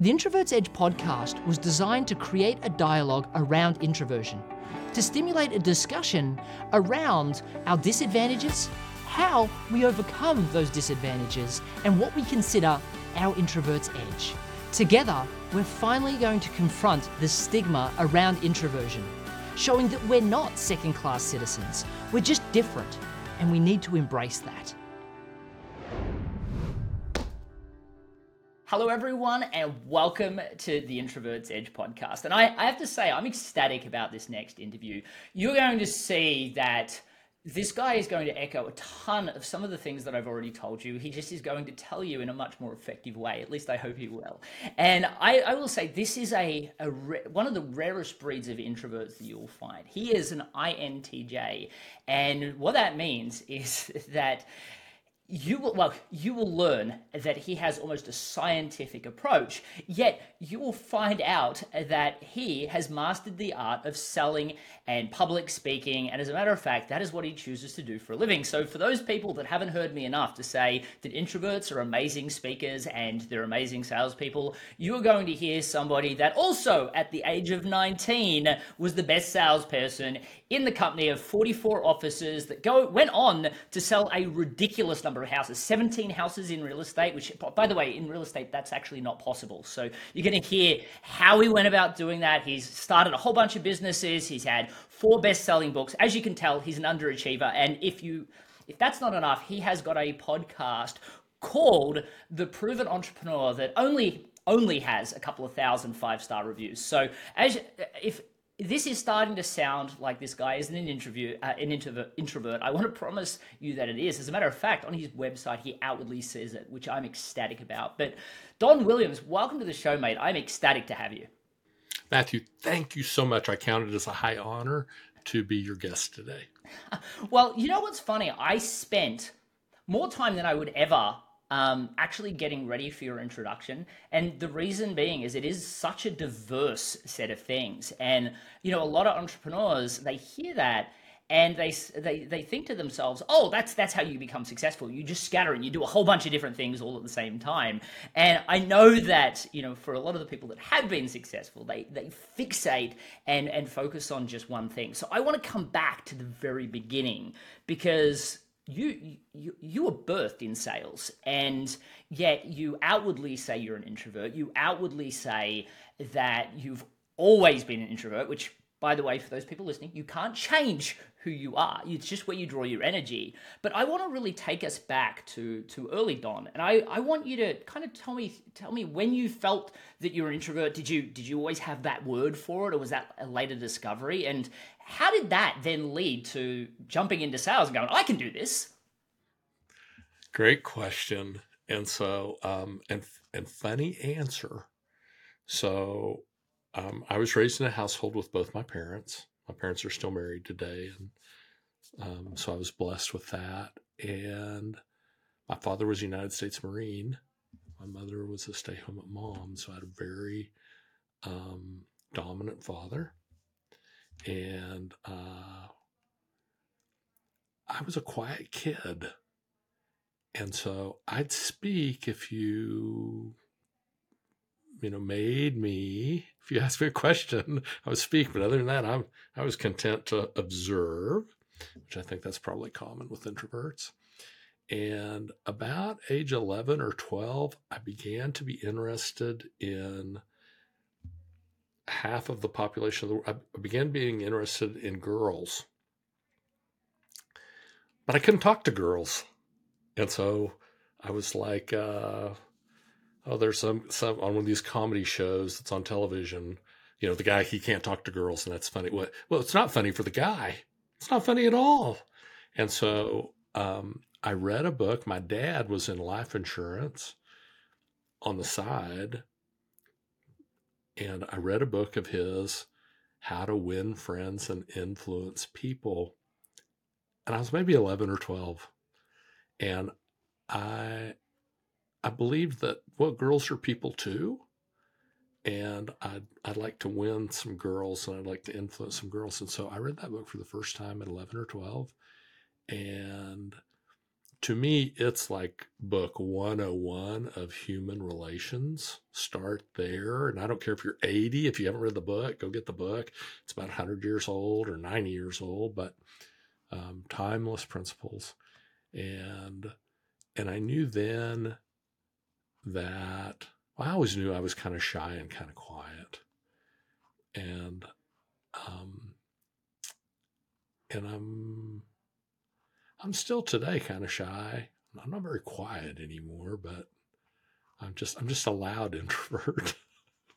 The Introvert's Edge podcast was designed to create a dialogue around introversion, to stimulate a discussion around our disadvantages, how we overcome those disadvantages, and what we consider our introvert's edge. Together, we're finally going to confront the stigma around introversion, showing that we're not second class citizens, we're just different, and we need to embrace that. Hello, everyone, and welcome to the Introvert's Edge podcast. And I, I, have to say, I'm ecstatic about this next interview. You're going to see that this guy is going to echo a ton of some of the things that I've already told you. He just is going to tell you in a much more effective way. At least I hope he will. And I, I will say this is a, a one of the rarest breeds of introverts that you'll find. He is an INTJ, and what that means is that you will well you will learn that he has almost a scientific approach yet you will find out that he has mastered the art of selling and public speaking and as a matter of fact that is what he chooses to do for a living. So for those people that haven't heard me enough to say that introverts are amazing speakers and they're amazing salespeople you are going to hear somebody that also at the age of 19 was the best salesperson in the company of 44 officers that go went on to sell a ridiculous number of houses 17 houses in real estate which by the way in real estate that's actually not possible. So you're going to hear how he went about doing that. He's started a whole bunch of businesses. He's had four best-selling books as you can tell he's an underachiever and if you if that's not enough he has got a podcast called the proven entrepreneur that only only has a couple of thousand five star reviews so as if this is starting to sound like this guy isn't an interview, uh, an introvert, introvert. I want to promise you that it is. As a matter of fact, on his website, he outwardly says it, which I'm ecstatic about. But Don Williams, welcome to the show, mate. I'm ecstatic to have you. Matthew, thank you so much. I count it as a high honor to be your guest today. well, you know what's funny? I spent more time than I would ever um, actually getting ready for your introduction. And the reason being is it is such a diverse set of things. And, you know, a lot of entrepreneurs, they hear that and they, they, they think to themselves, oh, that's, that's how you become successful. You just scatter and you do a whole bunch of different things all at the same time. And I know that, you know, for a lot of the people that have been successful, they, they fixate and, and focus on just one thing. So I want to come back to the very beginning because you you you were birthed in sales and yet you outwardly say you're an introvert you outwardly say that you've always been an introvert which by the way for those people listening you can't change who you are it's just where you draw your energy but i want to really take us back to to early don and i i want you to kind of tell me tell me when you felt that you were an introvert did you did you always have that word for it or was that a later discovery and how did that then lead to jumping into sales and going, I can do this? Great question. And so, um, and and funny answer. So, um, I was raised in a household with both my parents. My parents are still married today, and um, so I was blessed with that. And my father was a United States Marine. My mother was a stay-home mom, so I had a very um, dominant father and uh, I was a quiet kid. And so I'd speak if you, you know, made me. If you asked me a question, I would speak. But other than that, I'm I was content to observe, which I think that's probably common with introverts. And about age 11 or 12, I began to be interested in half of the population of the world. I began being interested in girls, but I couldn't talk to girls, and so I was like, uh, "Oh, there's some some on one of these comedy shows that's on television. You know, the guy he can't talk to girls, and that's funny. Well, well, it's not funny for the guy. It's not funny at all." And so um, I read a book. My dad was in life insurance on the side and I read a book of his, How to Win Friends and Influence People. And I was maybe 11 or 12. And I I believed that well, girls are people too. And I'd I'd like to win some girls and I'd like to influence some girls. And so I read that book for the first time at 11 or 12. And to me, it's like book 101 of human relations. Start there. And I don't care if you're 80, if you haven't read the book, go get the book. It's about 100 years old or 90 years old, but um, timeless principles. And and I knew then that I always knew I was kind of shy and kind of quiet. And um and I'm I'm still today kind of shy. I'm not very quiet anymore, but I'm just I'm just a loud introvert.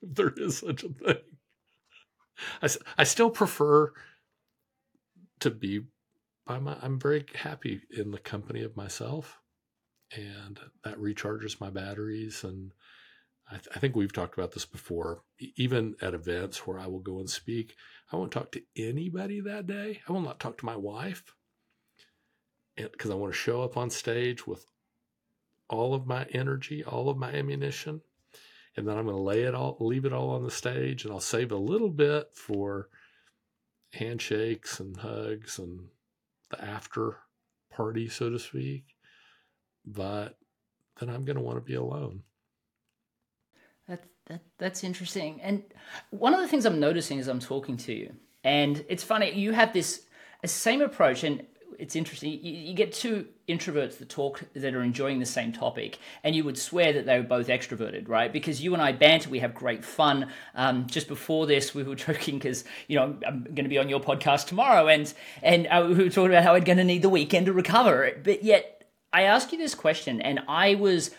if there is such a thing. I, I still prefer to be by my I'm very happy in the company of myself and that recharges my batteries and I, th- I think we've talked about this before even at events where I will go and speak I won't talk to anybody that day I will not talk to my wife because I want to show up on stage with all of my energy, all of my ammunition, and then I'm going to lay it all, leave it all on the stage, and I'll save a little bit for handshakes and hugs and the after party, so to speak. But then I'm going to want to be alone. That, that that's interesting. And one of the things I'm noticing as I'm talking to you, and it's funny, you have this same approach, and it's interesting. You, you, get two introverts that talk that are enjoying the same topic, and you would swear that they were both extroverted, right? Because you and I banter, we have great fun. Um, just before this, we were joking because you know I'm going to be on your podcast tomorrow, and and uh, we were talking about how I'm going to need the weekend to recover. But yet, I asked you this question, and I was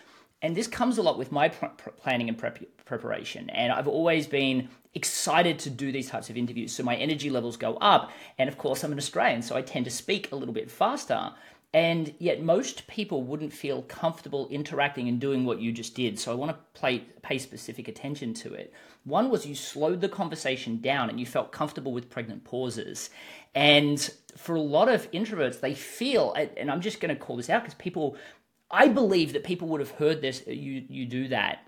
and this comes a lot with my pr- planning and prep- preparation. And I've always been excited to do these types of interviews. So my energy levels go up. And of course, I'm an Australian, so I tend to speak a little bit faster. And yet, most people wouldn't feel comfortable interacting and doing what you just did. So, I want to play, pay specific attention to it. One was you slowed the conversation down and you felt comfortable with pregnant pauses. And for a lot of introverts, they feel, and I'm just going to call this out because people I believe that people would have heard this, uh, you, you do that,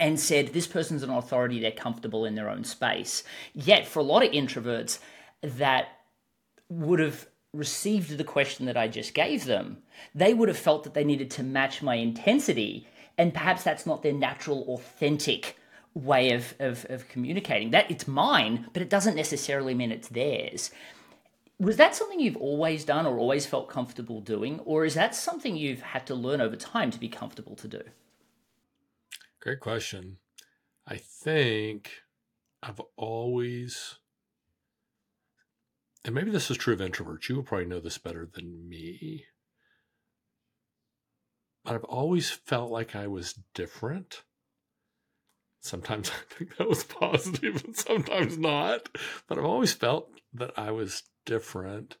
and said, this person's an authority, they're comfortable in their own space. Yet, for a lot of introverts, that would have received the question that I just gave them, they would have felt that they needed to match my intensity, and perhaps that's not their natural, authentic way of, of, of communicating. That it's mine, but it doesn't necessarily mean it's theirs was that something you've always done or always felt comfortable doing or is that something you've had to learn over time to be comfortable to do? Great question. I think i've always and maybe this is true of introverts you will probably know this better than me but i've always felt like i was different. Sometimes i think that was positive and sometimes not but i've always felt that i was different.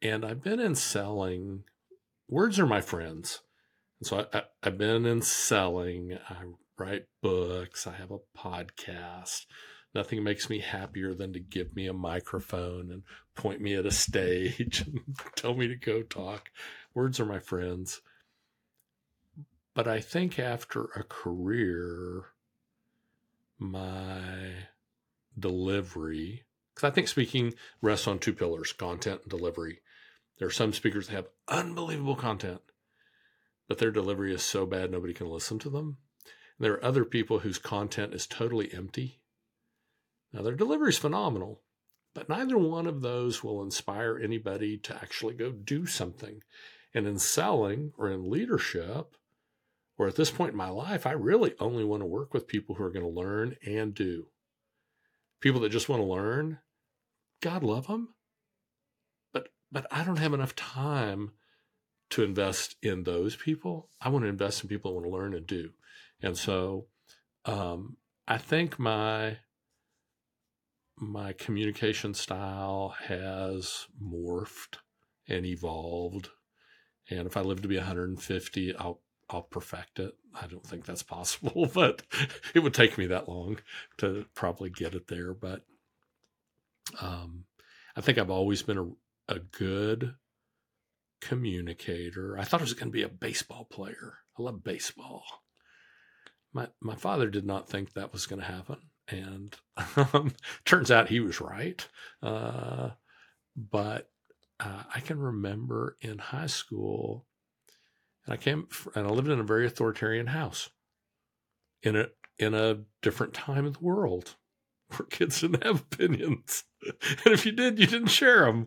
And I've been in selling. Words are my friends. And so I, have been in selling. I write books. I have a podcast. Nothing makes me happier than to give me a microphone and point me at a stage and tell me to go talk. Words are my friends. But I think after a career, my delivery because I think speaking rests on two pillars content and delivery. There are some speakers that have unbelievable content, but their delivery is so bad nobody can listen to them. And there are other people whose content is totally empty. Now, their delivery is phenomenal, but neither one of those will inspire anybody to actually go do something. And in selling or in leadership, or at this point in my life, I really only want to work with people who are going to learn and do people that just want to learn, God love them. But but I don't have enough time to invest in those people. I want to invest in people that want to learn and do. And so um, I think my my communication style has morphed and evolved. And if I live to be 150, I'll I'll perfect it. I don't think that's possible, but it would take me that long to probably get it there. But um, I think I've always been a, a good communicator. I thought I was going to be a baseball player. I love baseball. My my father did not think that was going to happen, and um, turns out he was right. Uh, but uh, I can remember in high school, and I came and I lived in a very authoritarian house in a in a different time of the world where kids didn't have opinions, and if you did, you didn't share them.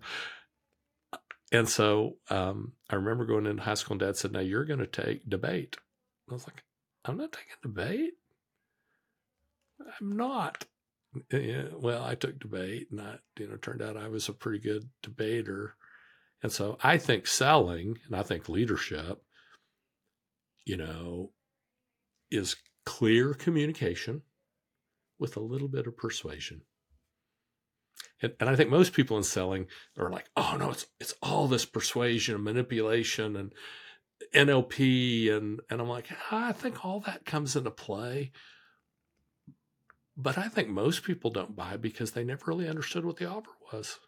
And so um, I remember going into high school, and Dad said, "Now you're going to take debate." I was like, "I'm not taking debate. I'm not." Yeah, well, I took debate, and I, you know, turned out I was a pretty good debater. And so I think selling, and I think leadership, you know, is clear communication with a little bit of persuasion. And, and I think most people in selling are like, oh no, it's it's all this persuasion and manipulation and NLP and and I'm like, I think all that comes into play. But I think most people don't buy because they never really understood what the offer was.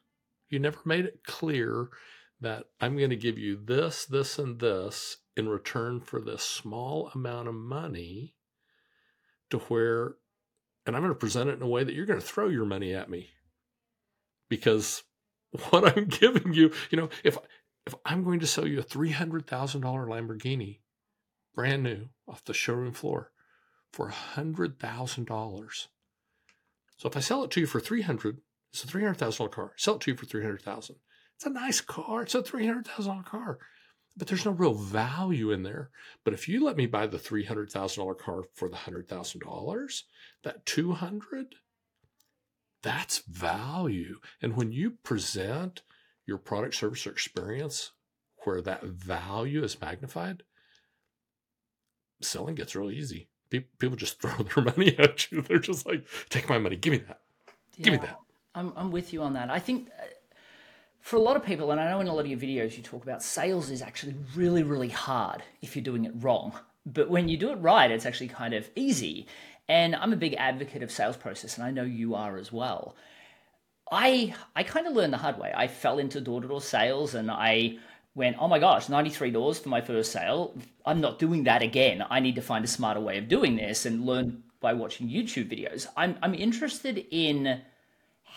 You never made it clear that I'm going to give you this, this, and this in return for this small amount of money to where, and I'm going to present it in a way that you're going to throw your money at me because what I'm giving you, you know, if if I'm going to sell you a three hundred thousand dollar Lamborghini, brand new off the showroom floor, for a hundred thousand dollars. So if I sell it to you for three hundred, it's a three hundred thousand dollar car. Sell it to you for three hundred thousand. It's a nice car. It's a three hundred thousand dollar car, but there's no real value in there. But if you let me buy the three hundred thousand dollar car for the hundred thousand dollars, that two hundred that's value. And when you present your product, service, or experience where that value is magnified, selling gets real easy. People just throw their money at you. They're just like, take my money, give me that. Yeah, give me that. I'm, I'm with you on that. I think uh, for a lot of people, and I know in a lot of your videos you talk about sales is actually really, really hard if you're doing it wrong. But when you do it right, it's actually kind of easy. And I'm a big advocate of sales process, and I know you are as well. I I kind of learned the hard way. I fell into door to door sales, and I went, oh my gosh, 93 doors for my first sale. I'm not doing that again. I need to find a smarter way of doing this and learn by watching YouTube videos. I'm I'm interested in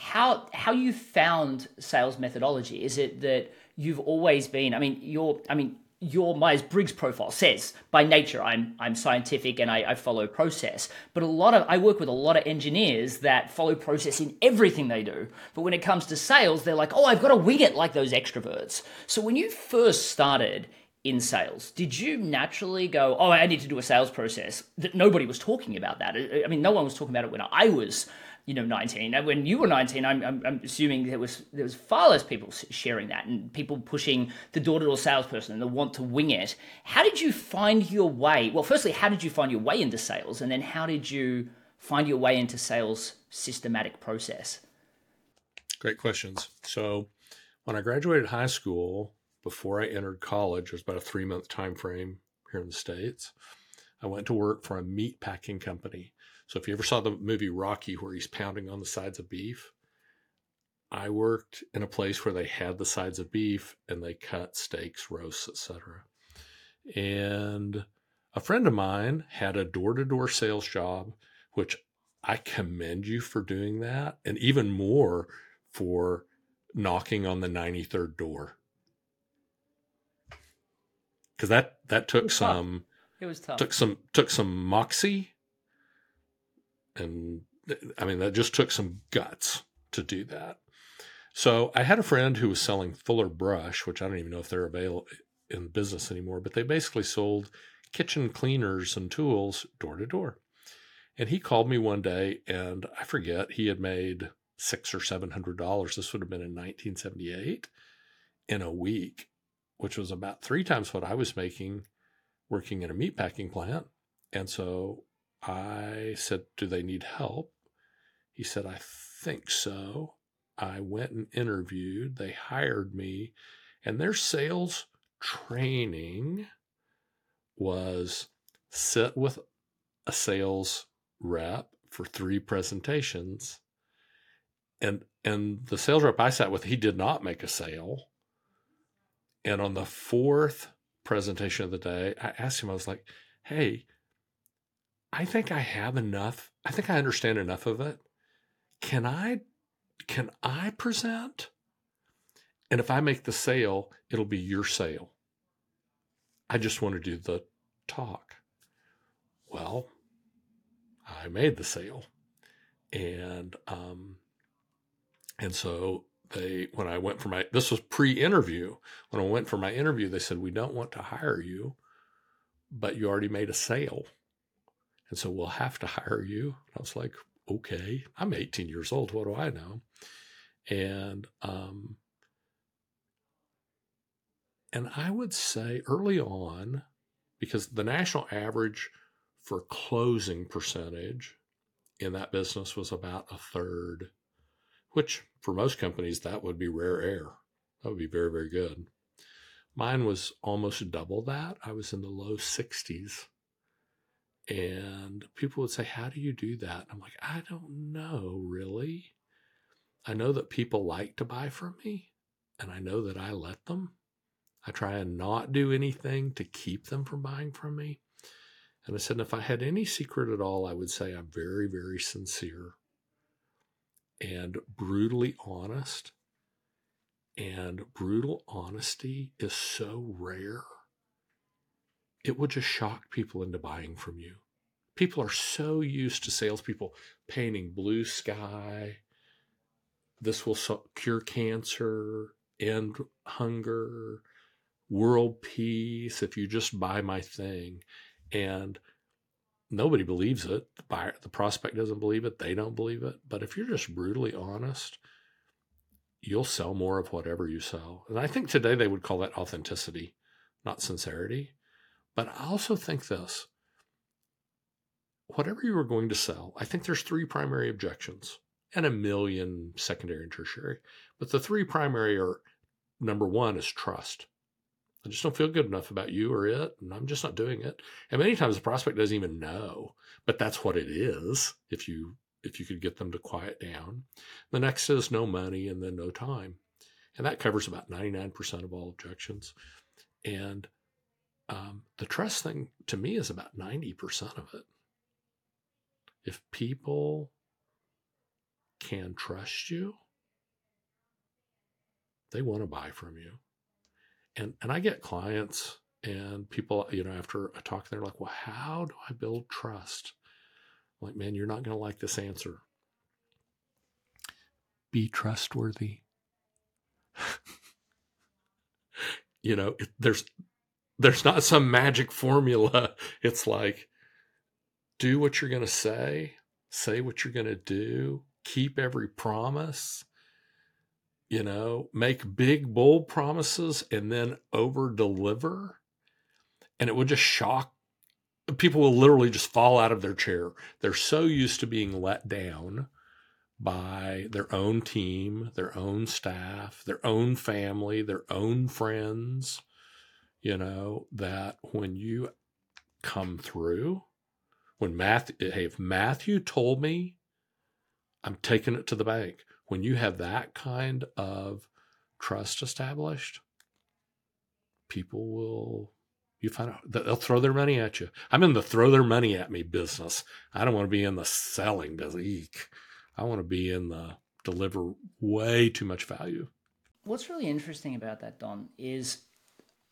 how how you found sales methodology. Is it that you've always been? I mean, you're. I mean, your Myers Briggs profile says by nature I'm I'm scientific and I, I, follow process. But a lot of I work with a lot of engineers that follow process in everything they do. But when it comes to sales, they're like, oh, I've got to wing it like those extroverts. So when you first started in sales, did you naturally go, oh, I need to do a sales process? That nobody was talking about that. I mean, no one was talking about it when I was you know 19 and when you were 19 I'm, I'm, I'm, assuming there was there was far less people sharing that and people pushing the door-to-door salesperson and the want to wing it. How did you find your way? Well firstly how did you find your way into sales? And then how did you find your way into sales systematic process? Great questions. So when i graduated high school before i entered college it was about a three month time frame here in the states i went to work for a meat packing company so if you ever saw the movie Rocky where he's pounding on the sides of beef, I worked in a place where they had the sides of beef and they cut steaks, roasts, etc. And a friend of mine had a door-to-door sales job, which I commend you for doing that, and even more for knocking on the 93rd door. Cuz that that took it some it was tough. Took some took some moxie and I mean, that just took some guts to do that. So I had a friend who was selling Fuller Brush, which I don't even know if they're available in business anymore, but they basically sold kitchen cleaners and tools door to door. And he called me one day, and I forget he had made six or seven hundred dollars. This would have been in 1978 in a week, which was about three times what I was making working in a meatpacking plant. And so I said, Do they need help? He said, I think so. I went and interviewed. They hired me, and their sales training was sit with a sales rep for three presentations. And and the sales rep I sat with, he did not make a sale. And on the fourth presentation of the day, I asked him, I was like, hey, I think I have enough. I think I understand enough of it. Can I can I present? And if I make the sale, it'll be your sale. I just want to do the talk. Well, I made the sale. And um and so they when I went for my this was pre-interview. When I went for my interview, they said, We don't want to hire you, but you already made a sale. And so we'll have to hire you. I was like, okay, I'm 18 years old. What do I know? And um, and I would say early on, because the national average for closing percentage in that business was about a third, which for most companies that would be rare air. That would be very, very good. Mine was almost double that. I was in the low 60s. And people would say, How do you do that? I'm like, I don't know, really. I know that people like to buy from me, and I know that I let them. I try and not do anything to keep them from buying from me. And I said, if I had any secret at all, I would say I'm very, very sincere and brutally honest. And brutal honesty is so rare it would just shock people into buying from you. People are so used to salespeople painting blue sky. This will cure cancer, end hunger, world peace if you just buy my thing. And nobody believes it. The, buyer, the prospect doesn't believe it. They don't believe it. But if you're just brutally honest, you'll sell more of whatever you sell. And I think today they would call that authenticity, not sincerity. But I also think this whatever you are going to sell, I think there's three primary objections and a million secondary and tertiary. But the three primary are number one is trust. I just don't feel good enough about you or it, and I'm just not doing it. And many times the prospect doesn't even know, but that's what it is. If you if you could get them to quiet down, the next is no money and then no time, and that covers about 99% of all objections. And um, the trust thing to me is about 90% of it. If people can trust you, they want to buy from you. And and I get clients and people, you know, after a talk, they're like, well, how do I build trust? I'm like, man, you're not going to like this answer. Be trustworthy. you know, it, there's there's not some magic formula. It's like do what you're going to say, say what you're going to do, keep every promise, you know, make big, bold promises and then over deliver. And it would just shock people, will literally just fall out of their chair. They're so used to being let down by their own team, their own staff, their own family, their own friends you know, that when you come through, when Matthew, hey, if Matthew told me, I'm taking it to the bank. When you have that kind of trust established, people will, you find out they'll throw their money at you. I'm in the throw their money at me business. I don't want to be in the selling business. I want to be in the deliver way too much value. What's really interesting about that, Don, is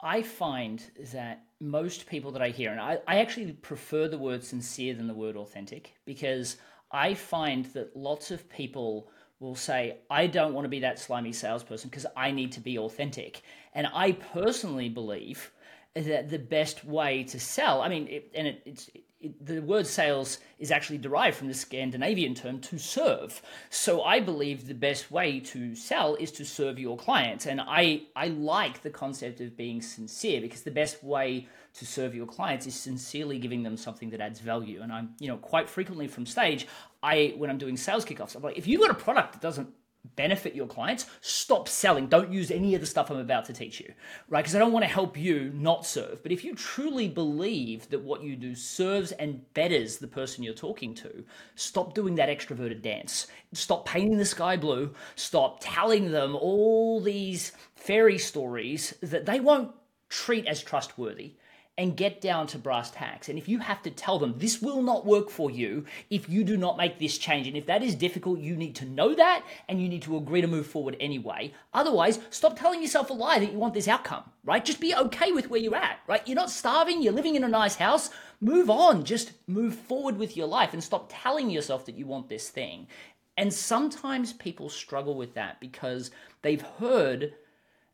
I find that most people that I hear, and I, I actually prefer the word sincere than the word authentic because I find that lots of people will say, I don't want to be that slimy salesperson because I need to be authentic. And I personally believe that the best way to sell, I mean, it, and it, it's, it, the word sales is actually derived from the Scandinavian term to serve. So I believe the best way to sell is to serve your clients. And I, I like the concept of being sincere because the best way to serve your clients is sincerely giving them something that adds value. And I'm, you know, quite frequently from stage, I when I'm doing sales kickoffs, I'm like, if you've got a product that doesn't benefit your clients, stop selling. Don't use any of the stuff I'm about to teach you, right? Because I don't want to help you not serve. But if you truly believe that what you do serves and betters the person you're talking to, stop doing that extroverted dance. Stop painting the sky blue. Stop telling them all these fairy stories that they won't treat as trustworthy and get down to brass tacks. And if you have to tell them this will not work for you if you do not make this change, and if that is difficult, you need to know that and you need to agree to move forward anyway. Otherwise, stop telling yourself a lie that you want this outcome, right? Just be okay with where you're at, right? You're not starving, you're living in a nice house. Move on, just move forward with your life and stop telling yourself that you want this thing. And sometimes people struggle with that because they've heard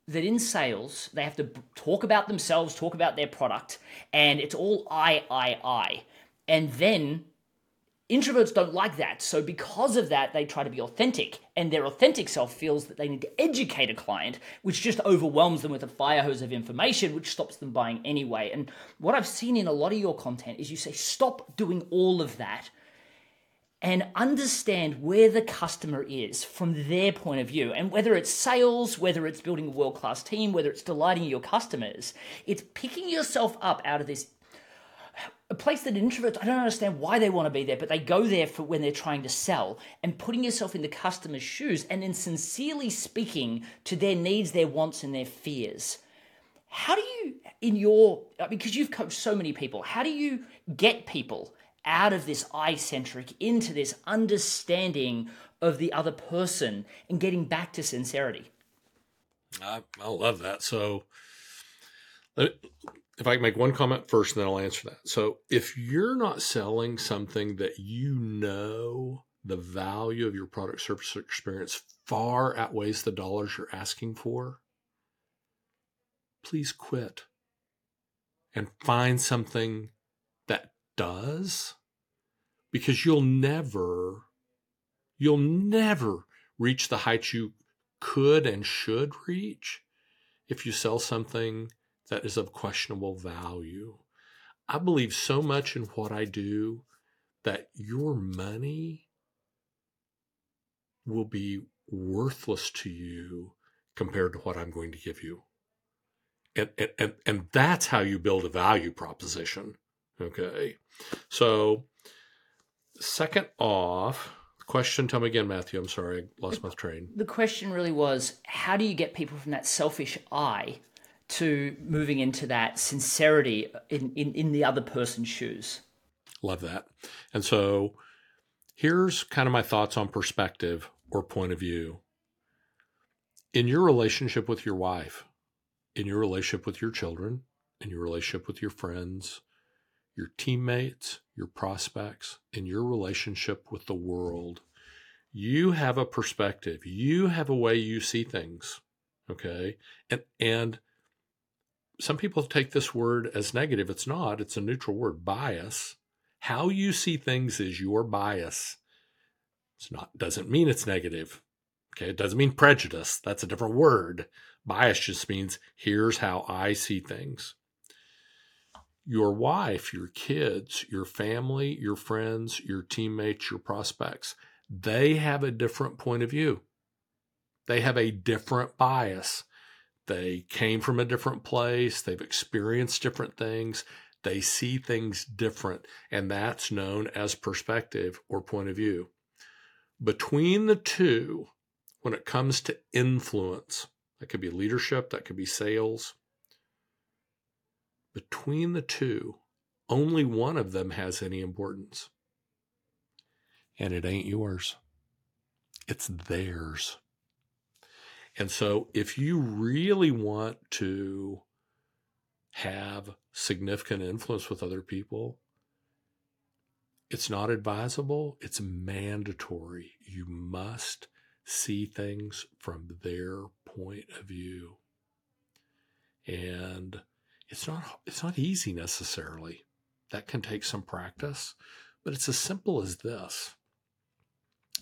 that in sales, they have to talk about themselves, talk about their product, and it's all I, I, I. And then introverts don't like that. So, because of that, they try to be authentic, and their authentic self feels that they need to educate a client, which just overwhelms them with a fire hose of information, which stops them buying anyway. And what I've seen in a lot of your content is you say, stop doing all of that and understand where the customer is from their point of view. And whether it's sales, whether it's building a world class team, whether it's delighting your customers, it's picking yourself up out of this a place that introverts, I don't understand why they want to be there, but they go there for when they're trying to sell and putting yourself in the customer's shoes and then sincerely speaking to their needs, their wants, and their fears. How do you, in your, because you've coached so many people, how do you get people out of this I centric into this understanding of the other person and getting back to sincerity. I, I love that. So, if I can make one comment first, and then I'll answer that. So, if you're not selling something that you know the value of your product, service, experience far outweighs the dollars you're asking for, please quit and find something does because you'll never you'll never reach the heights you could and should reach if you sell something that is of questionable value. I believe so much in what I do that your money will be worthless to you compared to what I'm going to give you. And, and, and that's how you build a value proposition. Okay. So, second off, question, tell me again, Matthew. I'm sorry, I lost my train. The question really was how do you get people from that selfish I to moving into that sincerity in, in, in the other person's shoes? Love that. And so, here's kind of my thoughts on perspective or point of view. In your relationship with your wife, in your relationship with your children, in your relationship with your friends, your teammates, your prospects, and your relationship with the world, you have a perspective. You have a way you see things. Okay. And, and some people take this word as negative. It's not, it's a neutral word bias. How you see things is your bias. It's not, doesn't mean it's negative. Okay. It doesn't mean prejudice. That's a different word. Bias just means here's how I see things your wife, your kids, your family, your friends, your teammates, your prospects, they have a different point of view. They have a different bias. They came from a different place. They've experienced different things. They see things different. And that's known as perspective or point of view. Between the two, when it comes to influence, that could be leadership, that could be sales, between the two, only one of them has any importance. And it ain't yours, it's theirs. And so, if you really want to have significant influence with other people, it's not advisable, it's mandatory. You must see things from their point of view. And it's not it's not easy necessarily. That can take some practice, but it's as simple as this.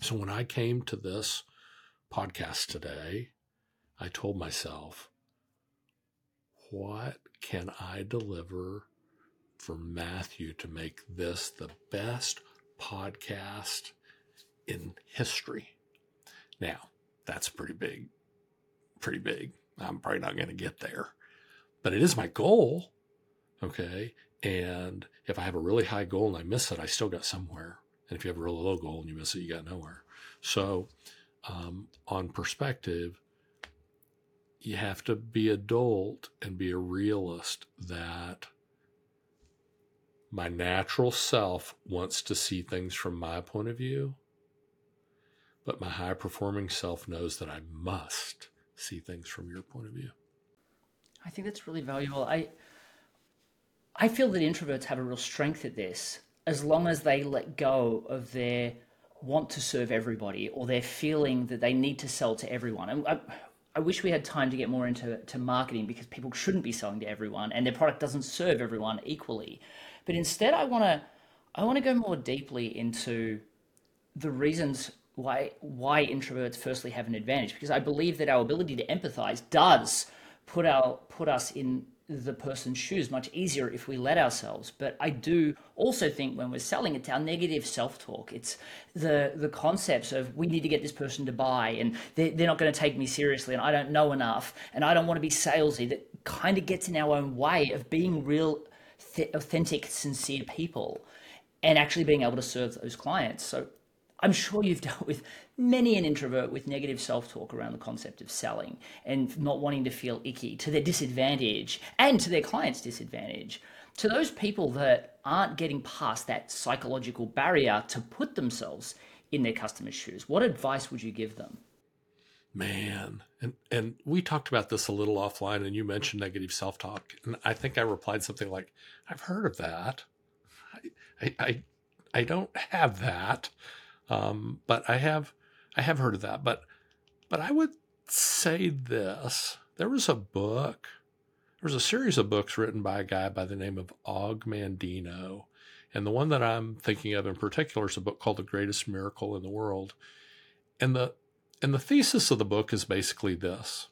So when I came to this podcast today, I told myself, what can I deliver for Matthew to make this the best podcast in history? Now, that's pretty big. Pretty big. I'm probably not going to get there but it is my goal. Okay. And if I have a really high goal and I miss it, I still got somewhere. And if you have a really low goal and you miss it, you got nowhere. So, um, on perspective, you have to be adult and be a realist that my natural self wants to see things from my point of view, but my high performing self knows that I must see things from your point of view. I think that's really valuable. I I feel that introverts have a real strength at this as long as they let go of their want to serve everybody or their feeling that they need to sell to everyone. And I, I wish we had time to get more into to marketing because people shouldn't be selling to everyone and their product doesn't serve everyone equally. But instead, I want to I want to go more deeply into the reasons why why introverts firstly have an advantage because I believe that our ability to empathize does put our put us in the person's shoes much easier if we let ourselves. But I do also think when we're selling, it's our negative self-talk. It's the the concepts of we need to get this person to buy, and they're, they're not going to take me seriously, and I don't know enough, and I don't want to be salesy. That kind of gets in our own way of being real, th- authentic, sincere people, and actually being able to serve those clients. So I'm sure you've dealt with many an introvert with negative self talk around the concept of selling and not wanting to feel icky to their disadvantage and to their clients' disadvantage. To those people that aren't getting past that psychological barrier to put themselves in their customers' shoes, what advice would you give them? Man, and and we talked about this a little offline, and you mentioned negative self talk, and I think I replied something like, "I've heard of that. I I I don't have that." Um, but I have I have heard of that. But but I would say this: there was a book, there was a series of books written by a guy by the name of Og Mandino, and the one that I'm thinking of in particular is a book called The Greatest Miracle in the World. And the and the thesis of the book is basically this.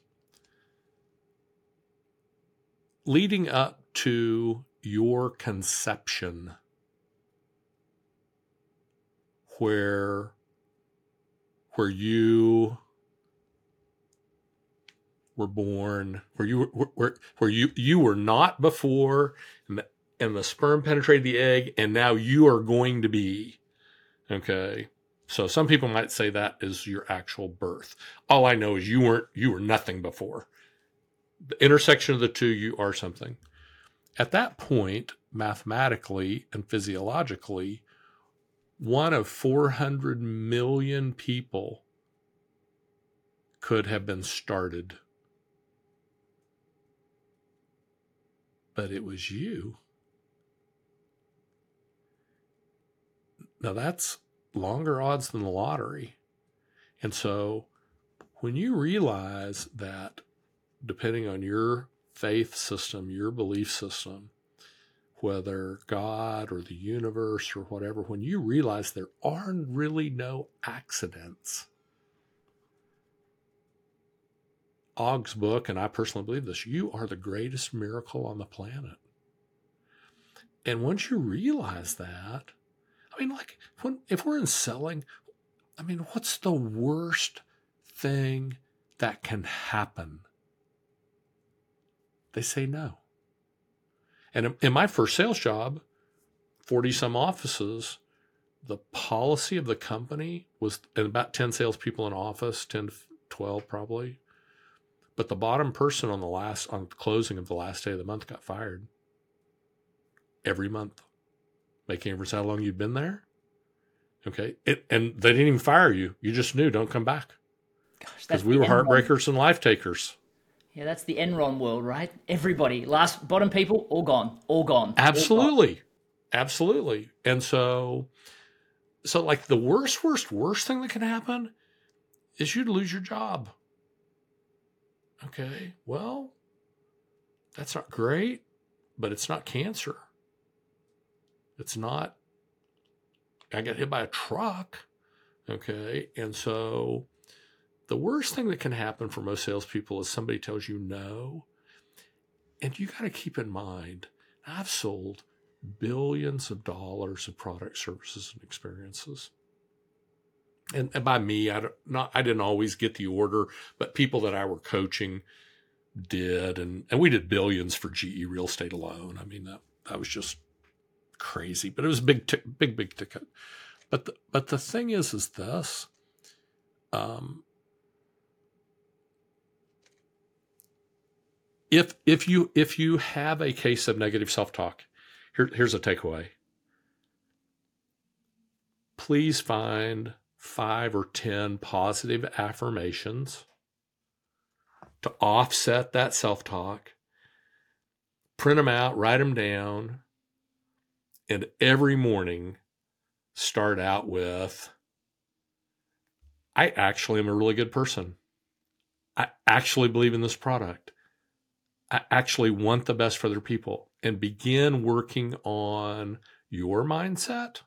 Leading up to your conception where where you were born, where you were, where, where you you were not before, and the, and the sperm penetrated the egg, and now you are going to be. Okay, so some people might say that is your actual birth. All I know is you weren't you were nothing before. The intersection of the two, you are something. At that point, mathematically and physiologically, one of 400 million people could have been started. But it was you. Now that's longer odds than the lottery. And so when you realize that depending on your faith system, your belief system, whether God or the universe or whatever, when you realize there are really no accidents, Og's book, and I personally believe this, you are the greatest miracle on the planet. And once you realize that, I mean, like, when, if we're in selling, I mean, what's the worst thing that can happen? They say no. And in my first sales job, 40 some offices, the policy of the company was and about 10 salespeople in office, 10 to 12 probably. But the bottom person on the last on closing of the last day of the month got fired every month, making every how long you'd been there. Okay, it, and they didn't even fire you. You just knew don't come back Gosh, because we were heartbreakers and life takers. Yeah, that's the Enron world, right? Everybody, last bottom people, all gone, all gone. Absolutely. All gone. Absolutely. And so so like the worst, worst, worst thing that can happen is you'd lose your job. Okay. Well, that's not great, but it's not cancer. It's not I got hit by a truck. Okay. And so the worst thing that can happen for most salespeople is somebody tells you no. And you got to keep in mind, I've sold billions of dollars of product, services, and experiences. And, and by me, I don't, not I didn't always get the order, but people that I were coaching did, and and we did billions for GE real estate alone. I mean that that was just crazy, but it was big, t- big, big ticket. But the, but the thing is, is this. Um, if if you if you have a case of negative self-talk Here, here's a takeaway. Please find five or 10 positive affirmations to offset that self talk. Print them out, write them down, and every morning start out with I actually am a really good person. I actually believe in this product. Actually want the best for their people and begin working on your mindset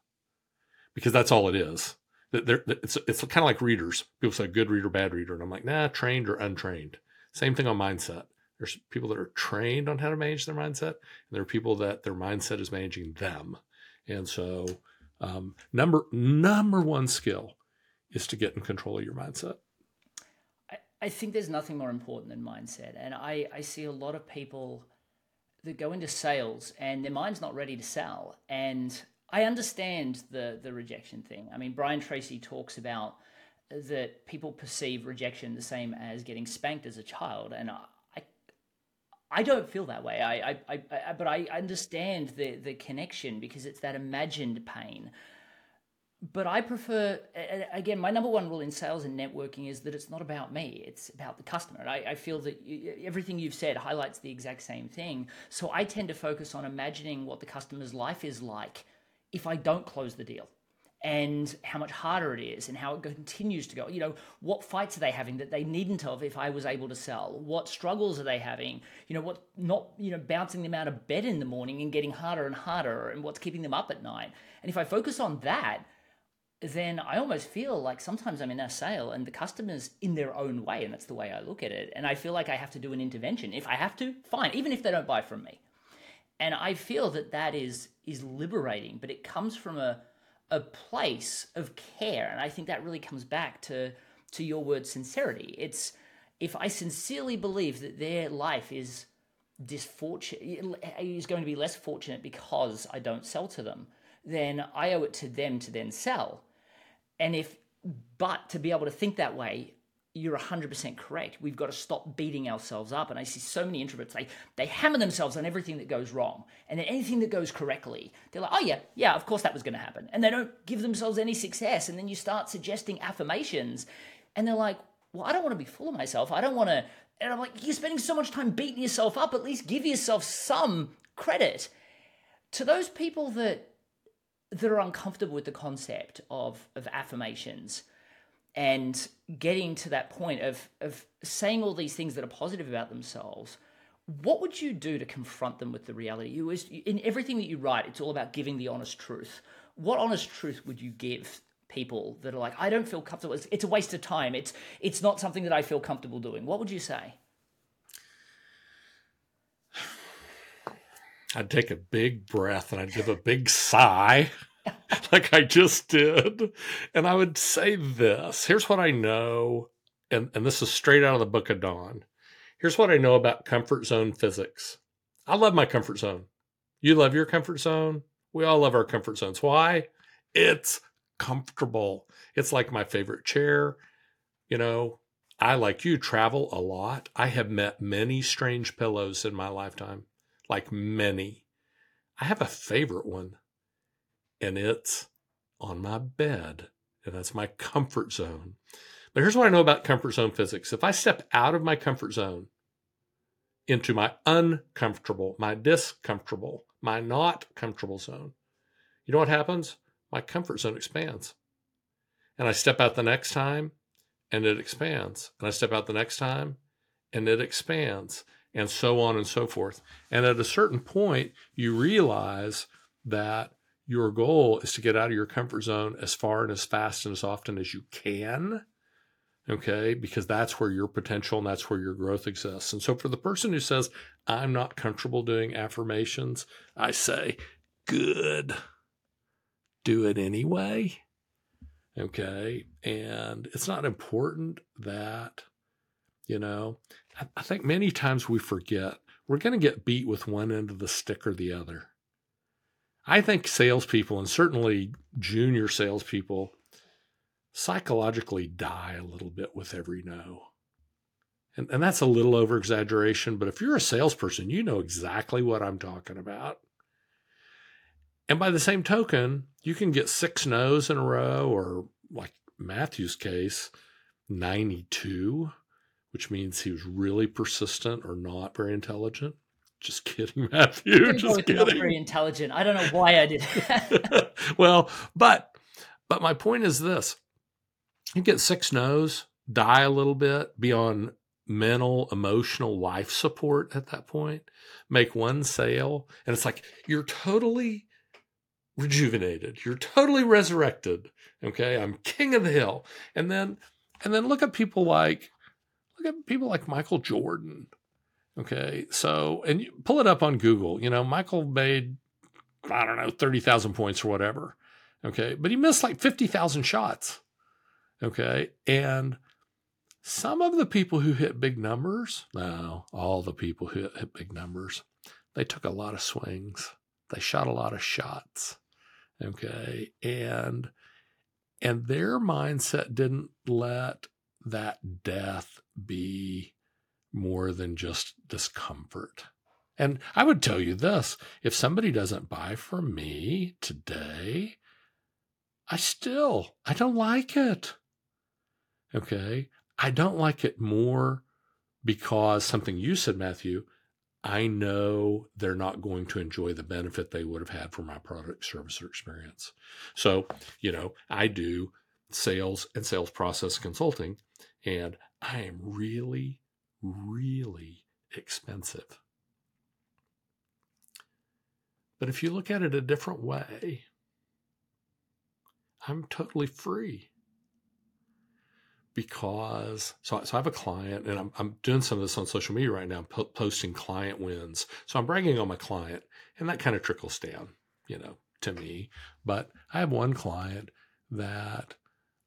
because that's all it is. It's, it's kind of like readers. People say good reader, bad reader. And I'm like, nah, trained or untrained. Same thing on mindset. There's people that are trained on how to manage their mindset, and there are people that their mindset is managing them. And so, um, number number one skill is to get in control of your mindset. I, I think there's nothing more important than mindset, and I I see a lot of people that go into sales and their mind's not ready to sell, and I understand the the rejection thing. I mean, Brian Tracy talks about that people perceive rejection the same as getting spanked as a child, and I, I don't feel that way. I, I, I, I, but I understand the the connection because it's that imagined pain. But I prefer, again, my number one rule in sales and networking is that it's not about me; it's about the customer. And I, I feel that everything you've said highlights the exact same thing. So I tend to focus on imagining what the customer's life is like if I don't close the deal and how much harder it is and how it continues to go. You know, what fights are they having that they needn't have if I was able to sell? What struggles are they having? You know, what not, you know, bouncing them out of bed in the morning and getting harder and harder and what's keeping them up at night. And if I focus on that, then I almost feel like sometimes I'm in a sale and the customer's in their own way, and that's the way I look at it. And I feel like I have to do an intervention. If I have to, fine, even if they don't buy from me. And I feel that that is is liberating, but it comes from a a place of care and i think that really comes back to to your word sincerity it's if i sincerely believe that their life is disfortunate is going to be less fortunate because i don't sell to them then i owe it to them to then sell and if but to be able to think that way you're 100% correct. We've got to stop beating ourselves up. And I see so many introverts, they, they hammer themselves on everything that goes wrong. And then anything that goes correctly, they're like, oh, yeah, yeah, of course that was going to happen. And they don't give themselves any success. And then you start suggesting affirmations. And they're like, well, I don't want to be full of myself. I don't want to. And I'm like, you're spending so much time beating yourself up. At least give yourself some credit. To those people that that are uncomfortable with the concept of, of affirmations, and getting to that point of of saying all these things that are positive about themselves what would you do to confront them with the reality? You is in everything that you write it's all about giving the honest truth. What honest truth would you give people that are like i don't feel comfortable it's, it's a waste of time. It's it's not something that i feel comfortable doing. What would you say I'd take a big breath and I'd give a big sigh like I just did. And I would say this here's what I know, and, and this is straight out of the book of Dawn. Here's what I know about comfort zone physics. I love my comfort zone. You love your comfort zone. We all love our comfort zones. Why? It's comfortable. It's like my favorite chair. You know, I, like you, travel a lot. I have met many strange pillows in my lifetime, like many. I have a favorite one and it's on my bed. And that's my comfort zone. But here's what I know about comfort zone physics. If I step out of my comfort zone into my uncomfortable, my discomfortable, my not comfortable zone, you know what happens? My comfort zone expands. And I step out the next time and it expands. And I step out the next time and it expands, and so on and so forth. And at a certain point, you realize that your goal is to get out of your comfort zone as far and as fast and as often as you can. Okay, because that's where your potential and that's where your growth exists. And so, for the person who says, I'm not comfortable doing affirmations, I say, good. Do it anyway. Okay. And it's not important that, you know, I, think many times we forget we're going to get beat with one end of the stick or the other. I think salespeople, and certainly junior salespeople, psychologically die a little bit with every no. And, and that's a little over exaggeration, but if you're a salesperson, you know exactly what I'm talking about. And by the same token, you can get six no's in a row, or like Matthew's case, 92, which means he was really persistent or not very intelligent. Just kidding, Matthew. Just kidding. Not very intelligent. I don't know why I did well, but but my point is this: you get six no's, die a little bit, be on mental, emotional life support at that point, make one sale, and it's like you're totally rejuvenated. You're totally resurrected. Okay. I'm king of the hill. And then, and then look at people like, people like Michael Jordan. Okay. So, and you pull it up on Google. You know, Michael made, I don't know, 30,000 points or whatever. Okay. But he missed like 50,000 shots. Okay. And some of the people who hit big numbers, no, all the people who hit big numbers, they took a lot of swings. They shot a lot of shots okay and and their mindset didn't let that death be more than just discomfort. And i would tell you this if somebody doesn't buy from me today i still i don't like it. Okay? I don't like it more because something you said matthew I know they're not going to enjoy the benefit they would have had from my product, service, or experience. So, you know, I do sales and sales process consulting, and I am really, really expensive. But if you look at it a different way, I'm totally free because so, so I have a client and I'm, I'm doing some of this on social media right now, po- posting client wins. So I'm bragging on my client and that kind of trickles down, you know, to me. But I have one client that,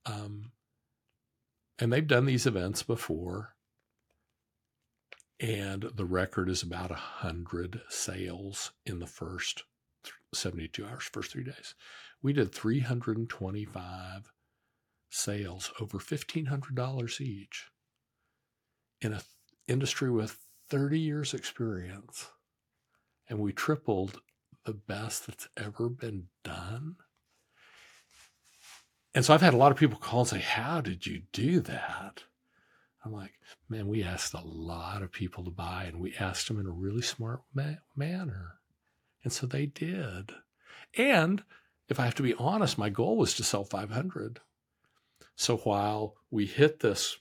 um, and they've done these events before and the record is about a hundred sales in the first 72 hours, first three days. We did 325 sales over $1,500 each in an industry with 30 years experience. And we tripled the best that's ever been done. And so I've had a lot of people call and say, How did you do that? I'm like, Man, we asked a lot of people to buy and we asked them in a really smart ma- manner. And so they did. And if I have to be honest, my goal was to sell 500. So while we hit this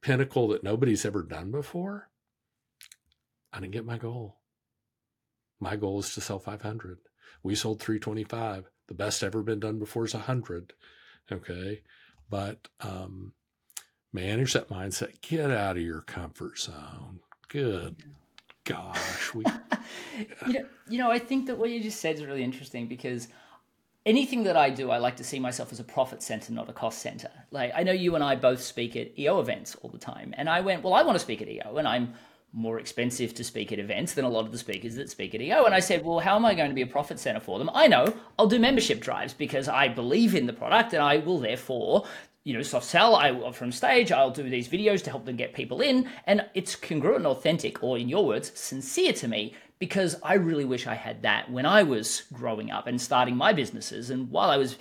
pinnacle that nobody's ever done before, I didn't get my goal. My goal is to sell 500. We sold 325. The best ever been done before is 100. Okay. But um, manage that mindset. Get out of your comfort zone. Good gosh. We, you, know, you know, I think that what you just said is really interesting because – anything that I do, I like to see myself as a profit center, not a cost center. Like I know you and I both speak at EO events all the time, and I went, well, I want to speak at EO, and I'm more expensive to speak at events than a lot of the speakers that speak at EO. And I said, well, how am I going to be a profit center for them? I know I'll do membership drives because I believe in the product, and I will therefore. You know, soft sell. I from stage. I'll do these videos to help them get people in, and it's congruent and authentic, or in your words, sincere to me because I really wish I had that when I was growing up and starting my businesses. And while I was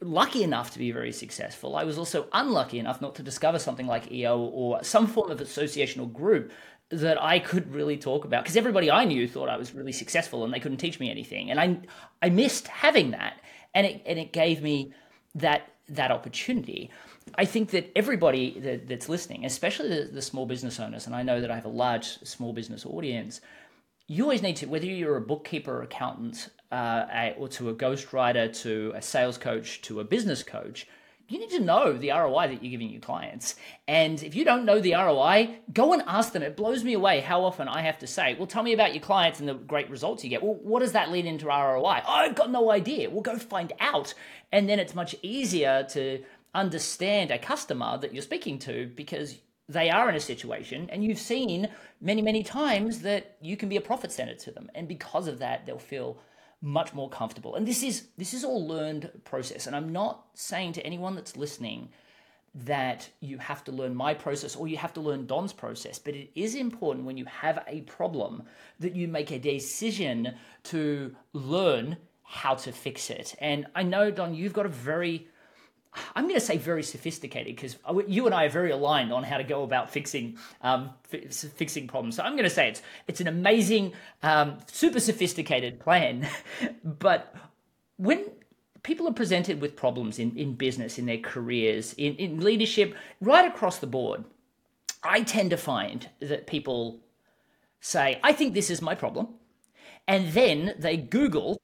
lucky enough to be very successful, I was also unlucky enough not to discover something like EO or some form of associational group that I could really talk about because everybody I knew thought I was really successful and they couldn't teach me anything. And I I missed having that. And it and it gave me that that opportunity. I think that everybody that, that's listening, especially the, the small business owners, and I know that I have a large small business audience, you always need to, whether you're a bookkeeper or accountant, uh, or to a ghostwriter, to a sales coach, to a business coach, you need to know the ROI that you're giving your clients. And if you don't know the ROI, go and ask them. It blows me away how often I have to say, Well, tell me about your clients and the great results you get. Well, what does that lead into ROI? I've got no idea. We'll go find out. And then it's much easier to understand a customer that you're speaking to because they are in a situation and you've seen many many times that you can be a profit center to them and because of that they'll feel much more comfortable and this is this is all learned process and i'm not saying to anyone that's listening that you have to learn my process or you have to learn don's process but it is important when you have a problem that you make a decision to learn how to fix it. And I know, Don, you've got a very I'm going to say very sophisticated because you and I are very aligned on how to go about fixing um, f- fixing problems. So I'm going to say it's it's an amazing, um, super sophisticated plan. but when people are presented with problems in, in business, in their careers, in, in leadership, right across the board, I tend to find that people say, I think this is my problem. And then they Google,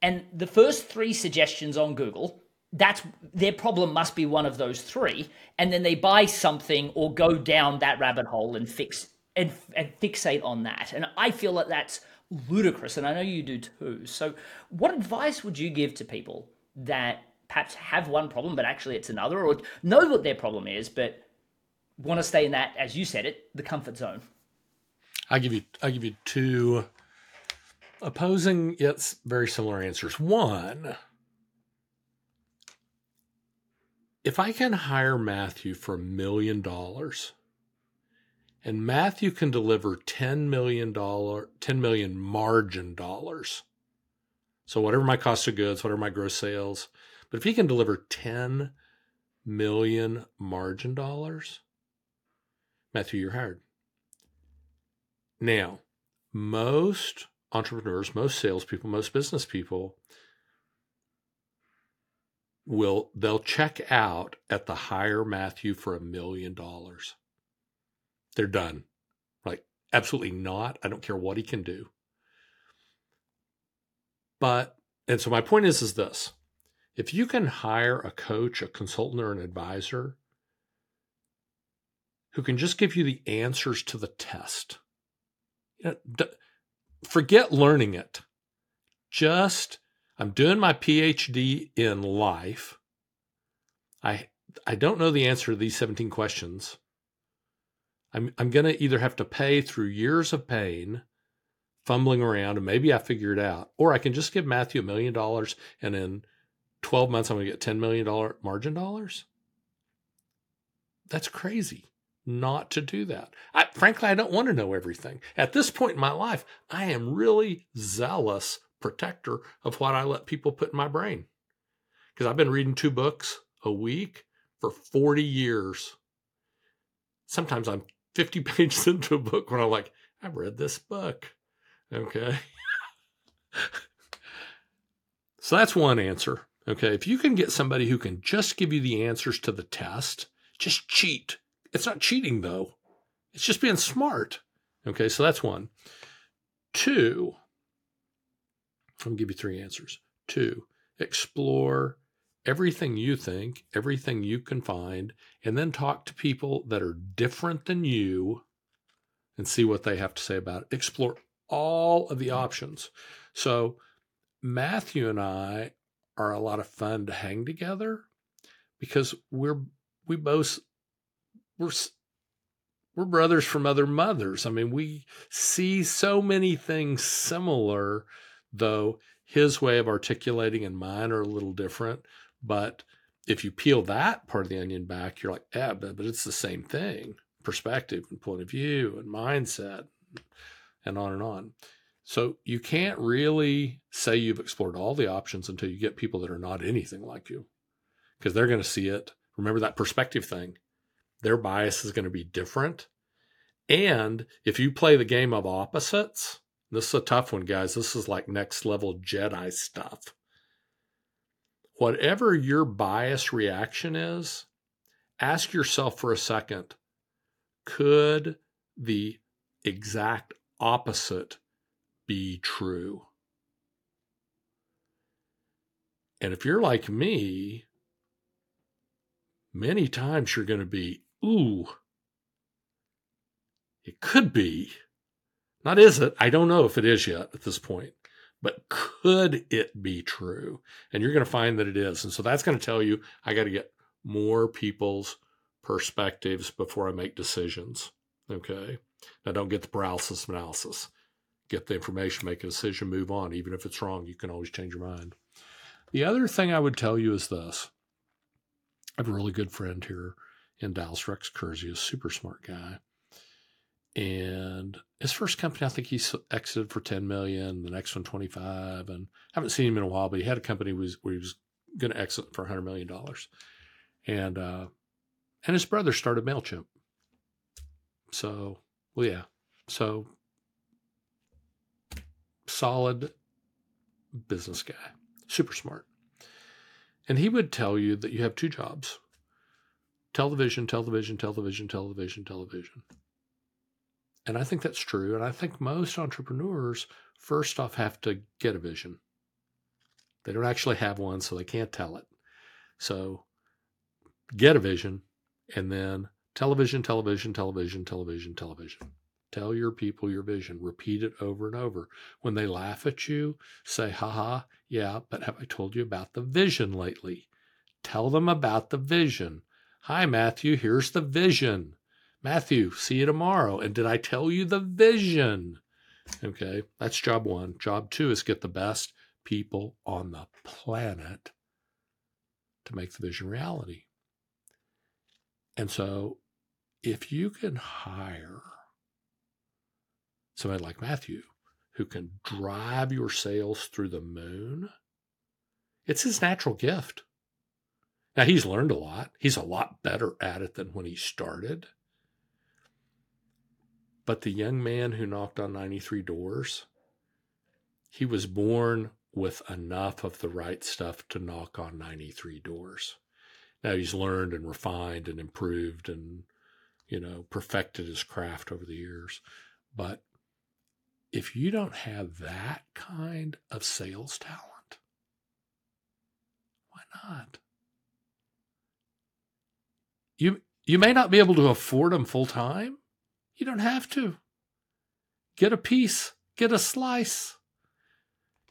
and the first three suggestions on Google that's their problem must be one of those three and then they buy something or go down that rabbit hole and fix and, and fixate on that. And i feel that that's ludicrous and i know you do too. So what advice would you give to people that perhaps have one problem but actually it's another or know what their problem is but want to stay in that as you said it the comfort zone? I give you i give you two opposing yet very similar answers. One if I can hire Matthew for a million dollars and Matthew can deliver $10 million, 10 million margin dollars. So whatever my cost of goods, whatever my gross sales, but if he can deliver 10 million margin dollars, Matthew, you're hired. Now, most entrepreneurs, most salespeople, most business people will they'll check out at the higher Matthew for a million dollars. They're done. Like absolutely not. I don't care what he can do. But and so my point is is this. If you can hire a coach, a consultant or an advisor who can just give you the answers to the test. You know, forget learning it. Just I'm doing my PhD in life. I I don't know the answer to these 17 questions. I'm I'm going to either have to pay through years of pain fumbling around and maybe I figure it out or I can just give Matthew a million dollars and in 12 months I'm going to get 10 million dollar margin dollars. That's crazy not to do that. I, frankly, I don't want to know everything. At this point in my life, I am really zealous protector of what I let people put in my brain. Because I've been reading two books a week for 40 years. Sometimes I'm 50 pages into a book when I'm like, I've read this book. Okay. so that's one answer. Okay. If you can get somebody who can just give you the answers to the test, just cheat. It's not cheating though, it's just being smart. Okay. So that's one. Two, I'm going to give you three answers. Two, explore everything you think, everything you can find, and then talk to people that are different than you and see what they have to say about it. Explore all of the options. So, Matthew and I are a lot of fun to hang together because we're we both we're we're brothers from other mothers. I mean, we see so many things similar though his way of articulating and mine are a little different. But if you peel that part of the onion back, you're like, yeah, but, but it's the same thing perspective and point of view and mindset and on and on. So you can't really say you've explored all the options until you get people that are not anything like you because they're going to see it. Remember that perspective thing. Their bias is going to be different. And if you play the game of opposites, this is a tough one, guys. This is like next level Jedi stuff. Whatever your bias reaction is, ask yourself for a second could the exact opposite be true? And if you're like me, many times you're going to be, ooh, it could be. Not is it? I don't know if it is yet at this point, but could it be true? And you're going to find that it is. And so that's going to tell you I got to get more people's perspectives before I make decisions. Okay. Now don't get the paralysis analysis. Get the information, make a decision, move on. Even if it's wrong, you can always change your mind. The other thing I would tell you is this. I have a really good friend here in Dallas, Rex Kurzius, a super smart guy. And his first company, I think he exited for 10 million, the next one 25. And I haven't seen him in a while, but he had a company where he was going to exit for $100 million. And, uh, and his brother started MailChimp. So, well, yeah. So, solid business guy, super smart. And he would tell you that you have two jobs television, television, television, television, television. And I think that's true. And I think most entrepreneurs, first off, have to get a vision. They don't actually have one, so they can't tell it. So get a vision and then television, television, television, television, television. Tell your people your vision. Repeat it over and over. When they laugh at you, say, haha, yeah, but have I told you about the vision lately? Tell them about the vision. Hi, Matthew, here's the vision. Matthew, see you tomorrow. And did I tell you the vision? Okay, that's job one. Job two is get the best people on the planet to make the vision reality. And so if you can hire somebody like Matthew who can drive your sales through the moon, it's his natural gift. Now, he's learned a lot. He's a lot better at it than when he started. But the young man who knocked on 93 doors, he was born with enough of the right stuff to knock on 93 doors. Now he's learned and refined and improved and, you know, perfected his craft over the years. But if you don't have that kind of sales talent, why not? You you may not be able to afford them full time. You don't have to. Get a piece, get a slice.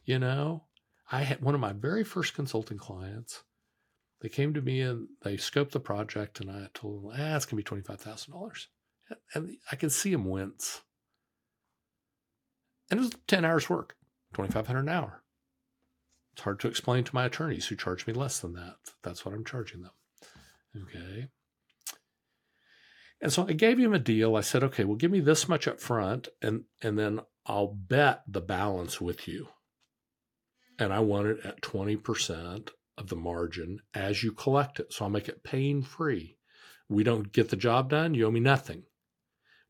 You know, I had one of my very first consulting clients. They came to me and they scoped the project, and I told them, ah, it's going to be $25,000. And I could see them wince. And it was 10 hours work, 2500 an hour. It's hard to explain to my attorneys who charge me less than that. That's what I'm charging them. Okay. And so I gave him a deal. I said, okay, well, give me this much up front, and, and then I'll bet the balance with you. And I want it at 20% of the margin as you collect it. So I'll make it pain free. We don't get the job done, you owe me nothing.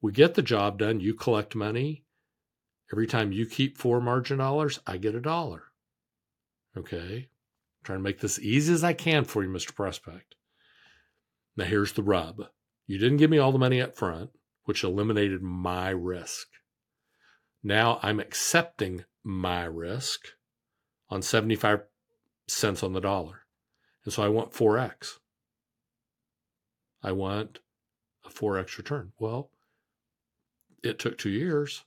We get the job done, you collect money, Every time you keep four margin dollars, I get a dollar. Okay. I'm trying to make this easy as I can for you, Mr. Prospect. Now here's the rub. You didn't give me all the money up front, which eliminated my risk. Now I'm accepting my risk on 75 cents on the dollar. And so I want 4x. I want a 4x return. Well, it took two years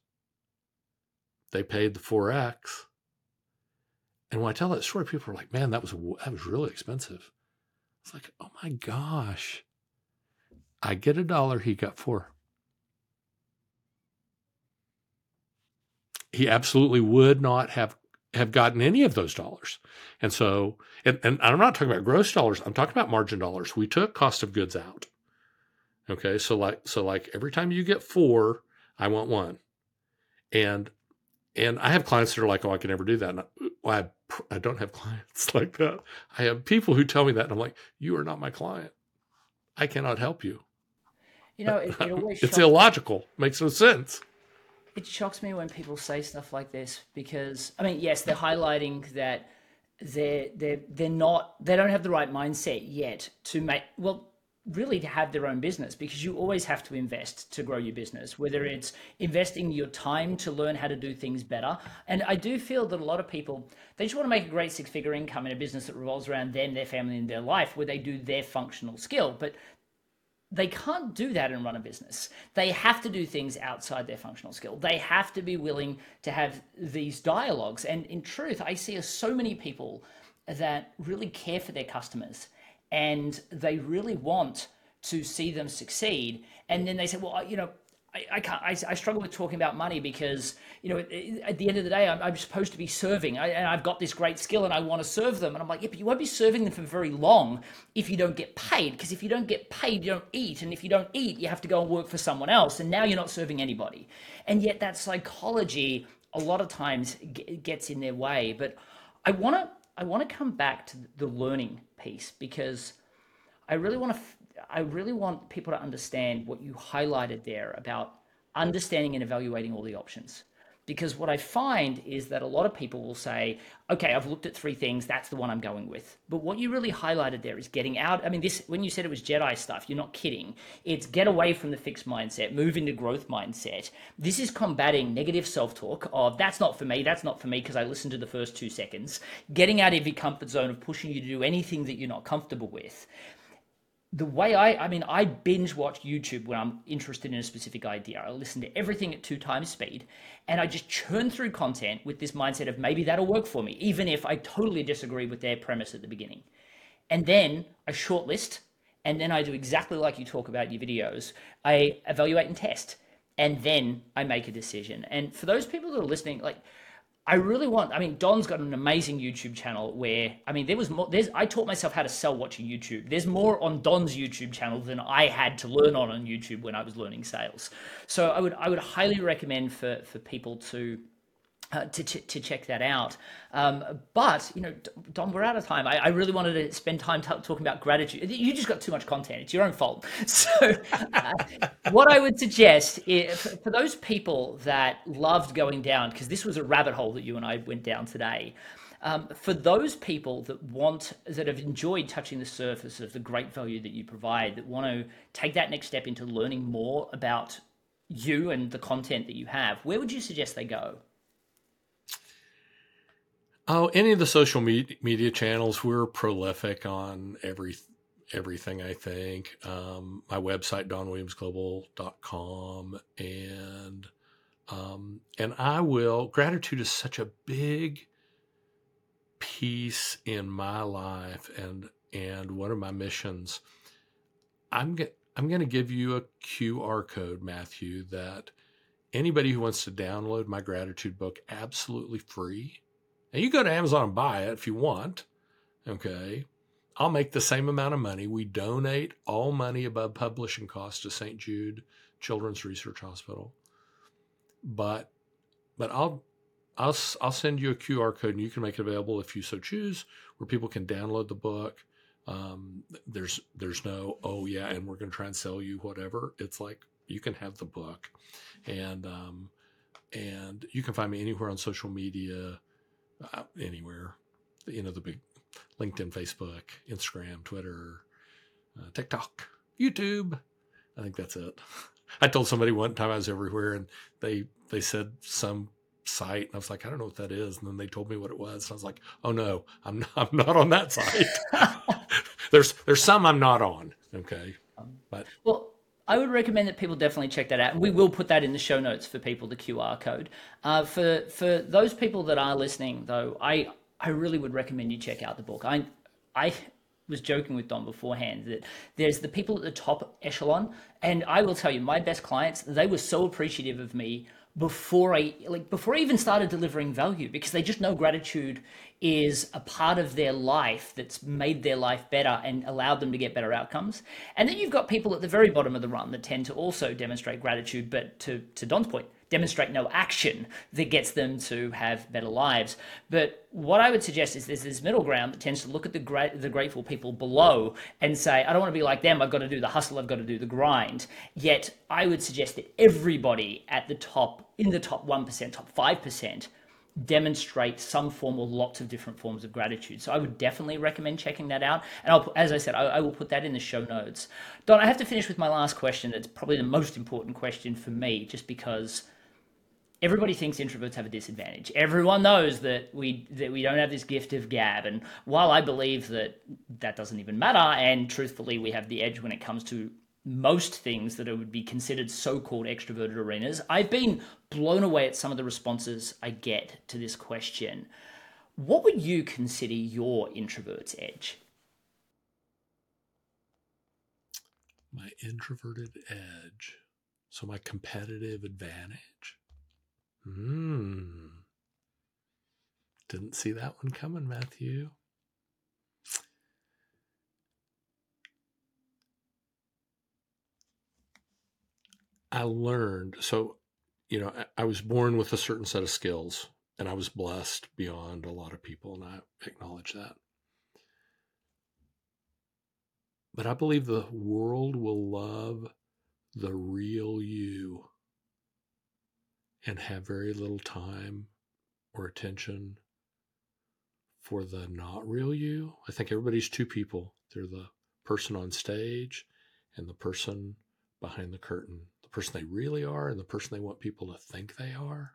they paid the 4x. And when I tell that story, people are like, man, that was, that was really expensive. It's like, oh my gosh. I get a dollar, he got four. He absolutely would not have have gotten any of those dollars. And so, and, and I'm not talking about gross dollars, I'm talking about margin dollars. We took cost of goods out. Okay. So like, so like every time you get four, I want one. And and I have clients that are like, oh, I can never do that. And I, well, I, I don't have clients like that. I have people who tell me that. And I'm like, you are not my client. I cannot help you. You know, it, it always it's illogical. Me. Makes no sense. It shocks me when people say stuff like this because, I mean, yes, they're highlighting that they're they're they're not they don't have the right mindset yet to make well really to have their own business because you always have to invest to grow your business, whether it's investing your time to learn how to do things better. And I do feel that a lot of people, they just want to make a great six figure income in a business that revolves around them, their family, and their life where they do their functional skill. But they can't do that and run a business. They have to do things outside their functional skill. They have to be willing to have these dialogues. And in truth, I see so many people that really care for their customers and they really want to see them succeed. And then they say, well, you know, I, can't. I, I, struggle with talking about money because you know, at the end of the day, I'm, I'm supposed to be serving, I, and I've got this great skill, and I want to serve them. And I'm like, yeah, but you won't be serving them for very long if you don't get paid. Because if you don't get paid, you don't eat, and if you don't eat, you have to go and work for someone else, and now you're not serving anybody. And yet, that psychology a lot of times gets in their way. But I want to, I want to come back to the learning piece because I really want to I really want people to understand what you highlighted there about understanding and evaluating all the options. Because what I find is that a lot of people will say, okay, I've looked at three things, that's the one I'm going with. But what you really highlighted there is getting out. I mean, this when you said it was Jedi stuff, you're not kidding. It's get away from the fixed mindset, move into growth mindset. This is combating negative self-talk of that's not for me, that's not for me, because I listened to the first two seconds. Getting out of your comfort zone of pushing you to do anything that you're not comfortable with the way I, I mean, I binge watch YouTube when I'm interested in a specific idea. I listen to everything at two times speed and I just churn through content with this mindset of maybe that'll work for me, even if I totally disagree with their premise at the beginning. And then I shortlist and then I do exactly like you talk about in your videos. I evaluate and test and then I make a decision. And for those people that are listening, like, I really want. I mean, Don's got an amazing YouTube channel where I mean, there was more. There's I taught myself how to sell watching YouTube. There's more on Don's YouTube channel than I had to learn on on YouTube when I was learning sales. So I would I would highly recommend for for people to uh, to, to check that out. Um, but, you know, Don, we're out of time. I, I really wanted to spend time t- talking about gratitude. You just got too much content. It's your own fault. So, uh, what I would suggest is, for those people that loved going down, because this was a rabbit hole that you and I went down today. Um, for those people that want, that have enjoyed touching the surface of the great value that you provide, that want to take that next step into learning more about you and the content that you have, where would you suggest they go? Oh, any of the social media channels, we're prolific on every everything. I think um, my website donwilliamsglobal.com and um, and I will. Gratitude is such a big piece in my life and and one of my missions. I'm I'm going to give you a QR code, Matthew, that anybody who wants to download my gratitude book absolutely free and you go to Amazon and buy it if you want. Okay. I'll make the same amount of money. We donate all money above publishing costs to St. Jude Children's Research Hospital. But but I'll I'll I'll send you a QR code and you can make it available if you so choose, where people can download the book. Um, there's there's no oh yeah, and we're going to try and sell you whatever. It's like you can have the book, and um, and you can find me anywhere on social media uh, anywhere. You know, the big LinkedIn, Facebook, Instagram, Twitter, uh, TikTok, YouTube. I think that's it. I told somebody one time I was everywhere and they, they said some site and I was like, I don't know what that is. And then they told me what it was. And I was like, oh no, I'm not, I'm not on that site. there's, there's some I'm not on. Okay. But well, I would recommend that people definitely check that out. We will put that in the show notes for people, the QR code. Uh, for for those people that are listening, though, I I really would recommend you check out the book. I I was joking with Don beforehand that there's the people at the top echelon, and I will tell you, my best clients, they were so appreciative of me before I like before I even started delivering value because they just know gratitude is a part of their life that's made their life better and allowed them to get better outcomes. And then you've got people at the very bottom of the run that tend to also demonstrate gratitude, but to to Don's point, demonstrate no action that gets them to have better lives. But what I would suggest is there's this middle ground that tends to look at the great, the grateful people below and say, I don't want to be like them. I've got to do the hustle. I've got to do the grind. Yet I would suggest that everybody at the top, in the top 1%, top 5%, demonstrate some form or lots of different forms of gratitude. So I would definitely recommend checking that out. And I'll, as I said, I, I, will put that in the show notes. Don, I have to finish with my last question. It's probably the most important question for me, just because everybody thinks introverts have a disadvantage. Everyone knows that we that we don't have this gift of gab, and while I believe that that doesn't even matter, and truthfully we have the edge when it comes to most things that would be considered so-called extroverted arenas, I've been blown away at some of the responses I get to this question. What would you consider your introvert's edge? My introverted edge. So my competitive advantage. Hmm. Didn't see that one coming, Matthew. I learned so you know I was born with a certain set of skills and I was blessed beyond a lot of people and I acknowledge that. But I believe the world will love the real you and have very little time or attention for the not real you. I think everybody's two people. They're the person on stage and the person behind the curtain, the person they really are and the person they want people to think they are.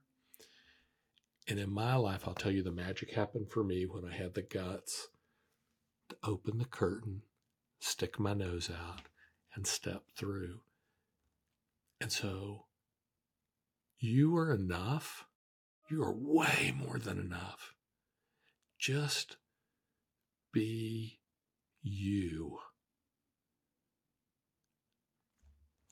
And in my life, I'll tell you the magic happened for me when I had the guts to open the curtain, stick my nose out, and step through. And so you are enough. You are way more than enough. Just be you.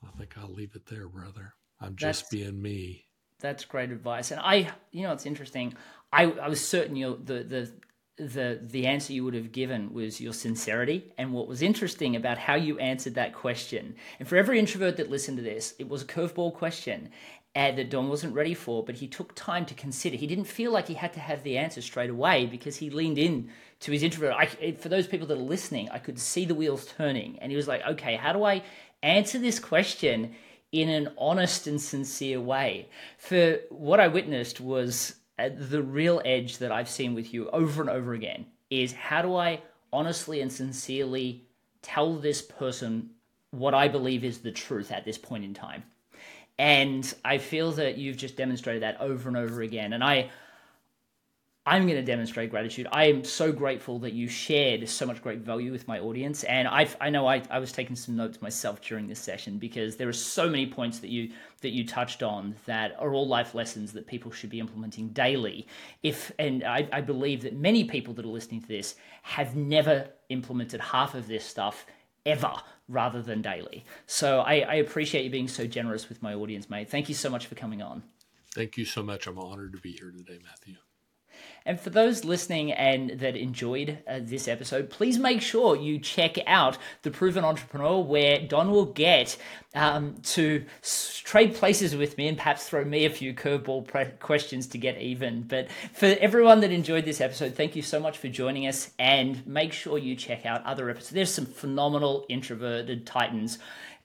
I think I'll leave it there, brother. I'm just That's... being me that's great advice. And I, you know, it's interesting. I, I was certain you the the the the answer you would have given was your sincerity and what was interesting about how you answered that question and for every introvert that listened to this it was a curveball question and that don wasn't ready for but he took time to consider he didn't feel like he had to have the answer straight away because he leaned in to his introvert I, for those people that are listening i could see the wheels turning and he was like okay how do i answer this question in an honest and sincere way. For what I witnessed was uh, the real edge that I've seen with you over and over again is how do I honestly and sincerely tell this person what I believe is the truth at this point in time. And I feel that you've just demonstrated that over and over again. And I I'm going to demonstrate gratitude. I am so grateful that you shared so much great value with my audience. And I, I know I, I was taking some notes myself during this session because there are so many points that you that you touched on that are all life lessons that people should be implementing daily. If and I, I believe that many people that are listening to this have never implemented half of this stuff ever rather than daily. So I, I appreciate you being so generous with my audience, mate. Thank you so much for coming on. Thank you so much. I'm honored to be here today, Matthew. And for those listening and that enjoyed uh, this episode, please make sure you check out The Proven Entrepreneur, where Don will get um, to trade places with me and perhaps throw me a few curveball pre- questions to get even. But for everyone that enjoyed this episode, thank you so much for joining us. And make sure you check out other episodes. There's some phenomenal introverted titans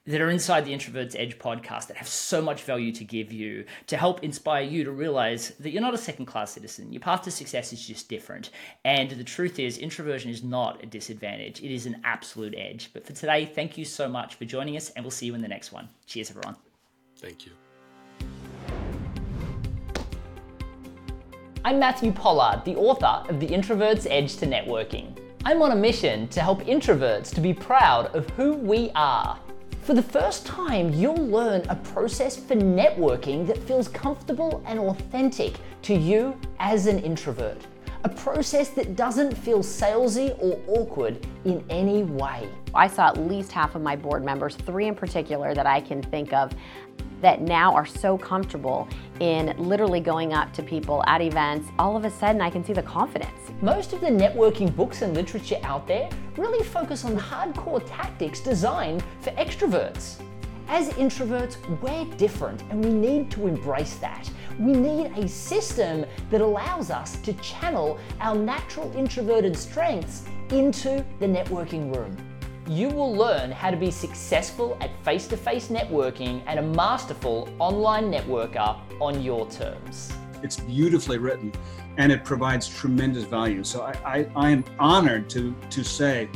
that are inside the Introvert's Edge podcast that have so much value to give you to help inspire you to realize that you're not a second class citizen. Your path to success is just different. And the truth is, introversion is not a disadvantage, it is an absolute edge. But for today, thank you so much for joining us, and we'll see you in the next one. Cheers, everyone. Thank you. I'm Matthew Pollard, the author of The Introvert's Edge to Networking. I'm on a mission to help introverts to be proud of who we are for the first time, you'll learn a process for networking that feels comfortable and authentic to you as an introvert. A process that doesn't feel salesy or awkward in any way. I saw at least half of my board members, three in particular that I can think of, that now are so comfortable in literally going up to people at events. All of a sudden, I can see the confidence. Most of the networking books and literature out there really focus on hardcore tactics designed for extroverts. As introverts, we're different and we need to embrace that. We need a system that allows us to channel our natural introverted strengths into the networking room you will learn how to be successful at face to face networking and a masterful online networker on your terms. It's beautifully written and it provides tremendous value. So I, I, I am honored to, to say,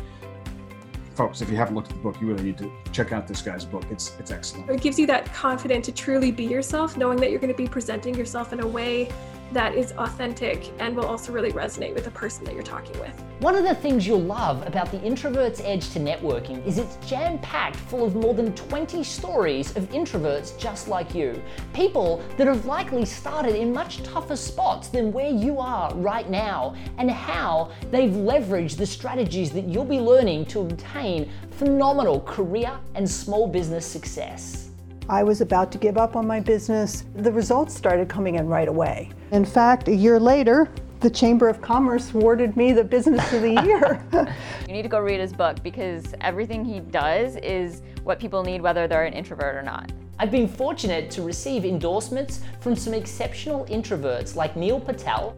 folks, if you haven't looked at the book, you really need to check out this guy's book. It's it's excellent. It gives you that confidence to truly be yourself, knowing that you're going to be presenting yourself in a way that is authentic and will also really resonate with the person that you're talking with. One of the things you'll love about the Introvert's Edge to Networking is it's jam packed full of more than 20 stories of introverts just like you. People that have likely started in much tougher spots than where you are right now, and how they've leveraged the strategies that you'll be learning to obtain phenomenal career and small business success. I was about to give up on my business. The results started coming in right away. In fact, a year later, the Chamber of Commerce awarded me the Business of the Year. you need to go read his book because everything he does is what people need, whether they're an introvert or not. I've been fortunate to receive endorsements from some exceptional introverts like Neil Patel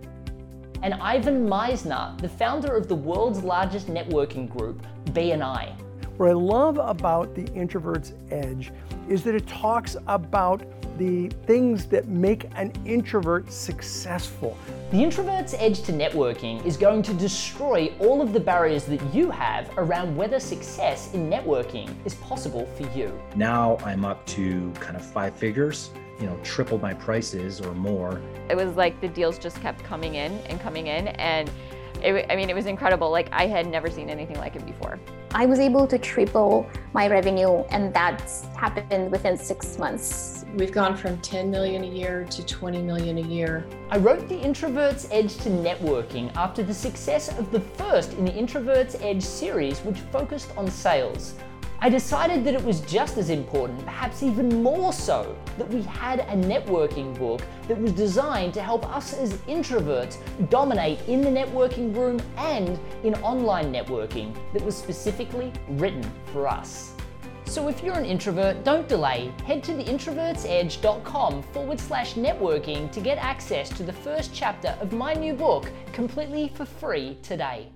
and Ivan Misner, the founder of the world's largest networking group, BNI. What I love about the Introvert's Edge is that it talks about the things that make an introvert successful. The Introvert's Edge to Networking is going to destroy all of the barriers that you have around whether success in networking is possible for you. Now I'm up to kind of five figures you know, tripled my prices or more. It was like the deals just kept coming in and coming in and it, I mean, it was incredible. Like I had never seen anything like it before. I was able to triple my revenue and that's happened within six months. We've gone from 10 million a year to 20 million a year. I wrote The Introvert's Edge to Networking after the success of the first in the Introvert's Edge series, which focused on sales. I decided that it was just as important, perhaps even more so, that we had a networking book that was designed to help us as introverts dominate in the networking room and in online networking that was specifically written for us. So if you're an introvert, don't delay. Head to theintrovertsedge.com forward slash networking to get access to the first chapter of my new book completely for free today.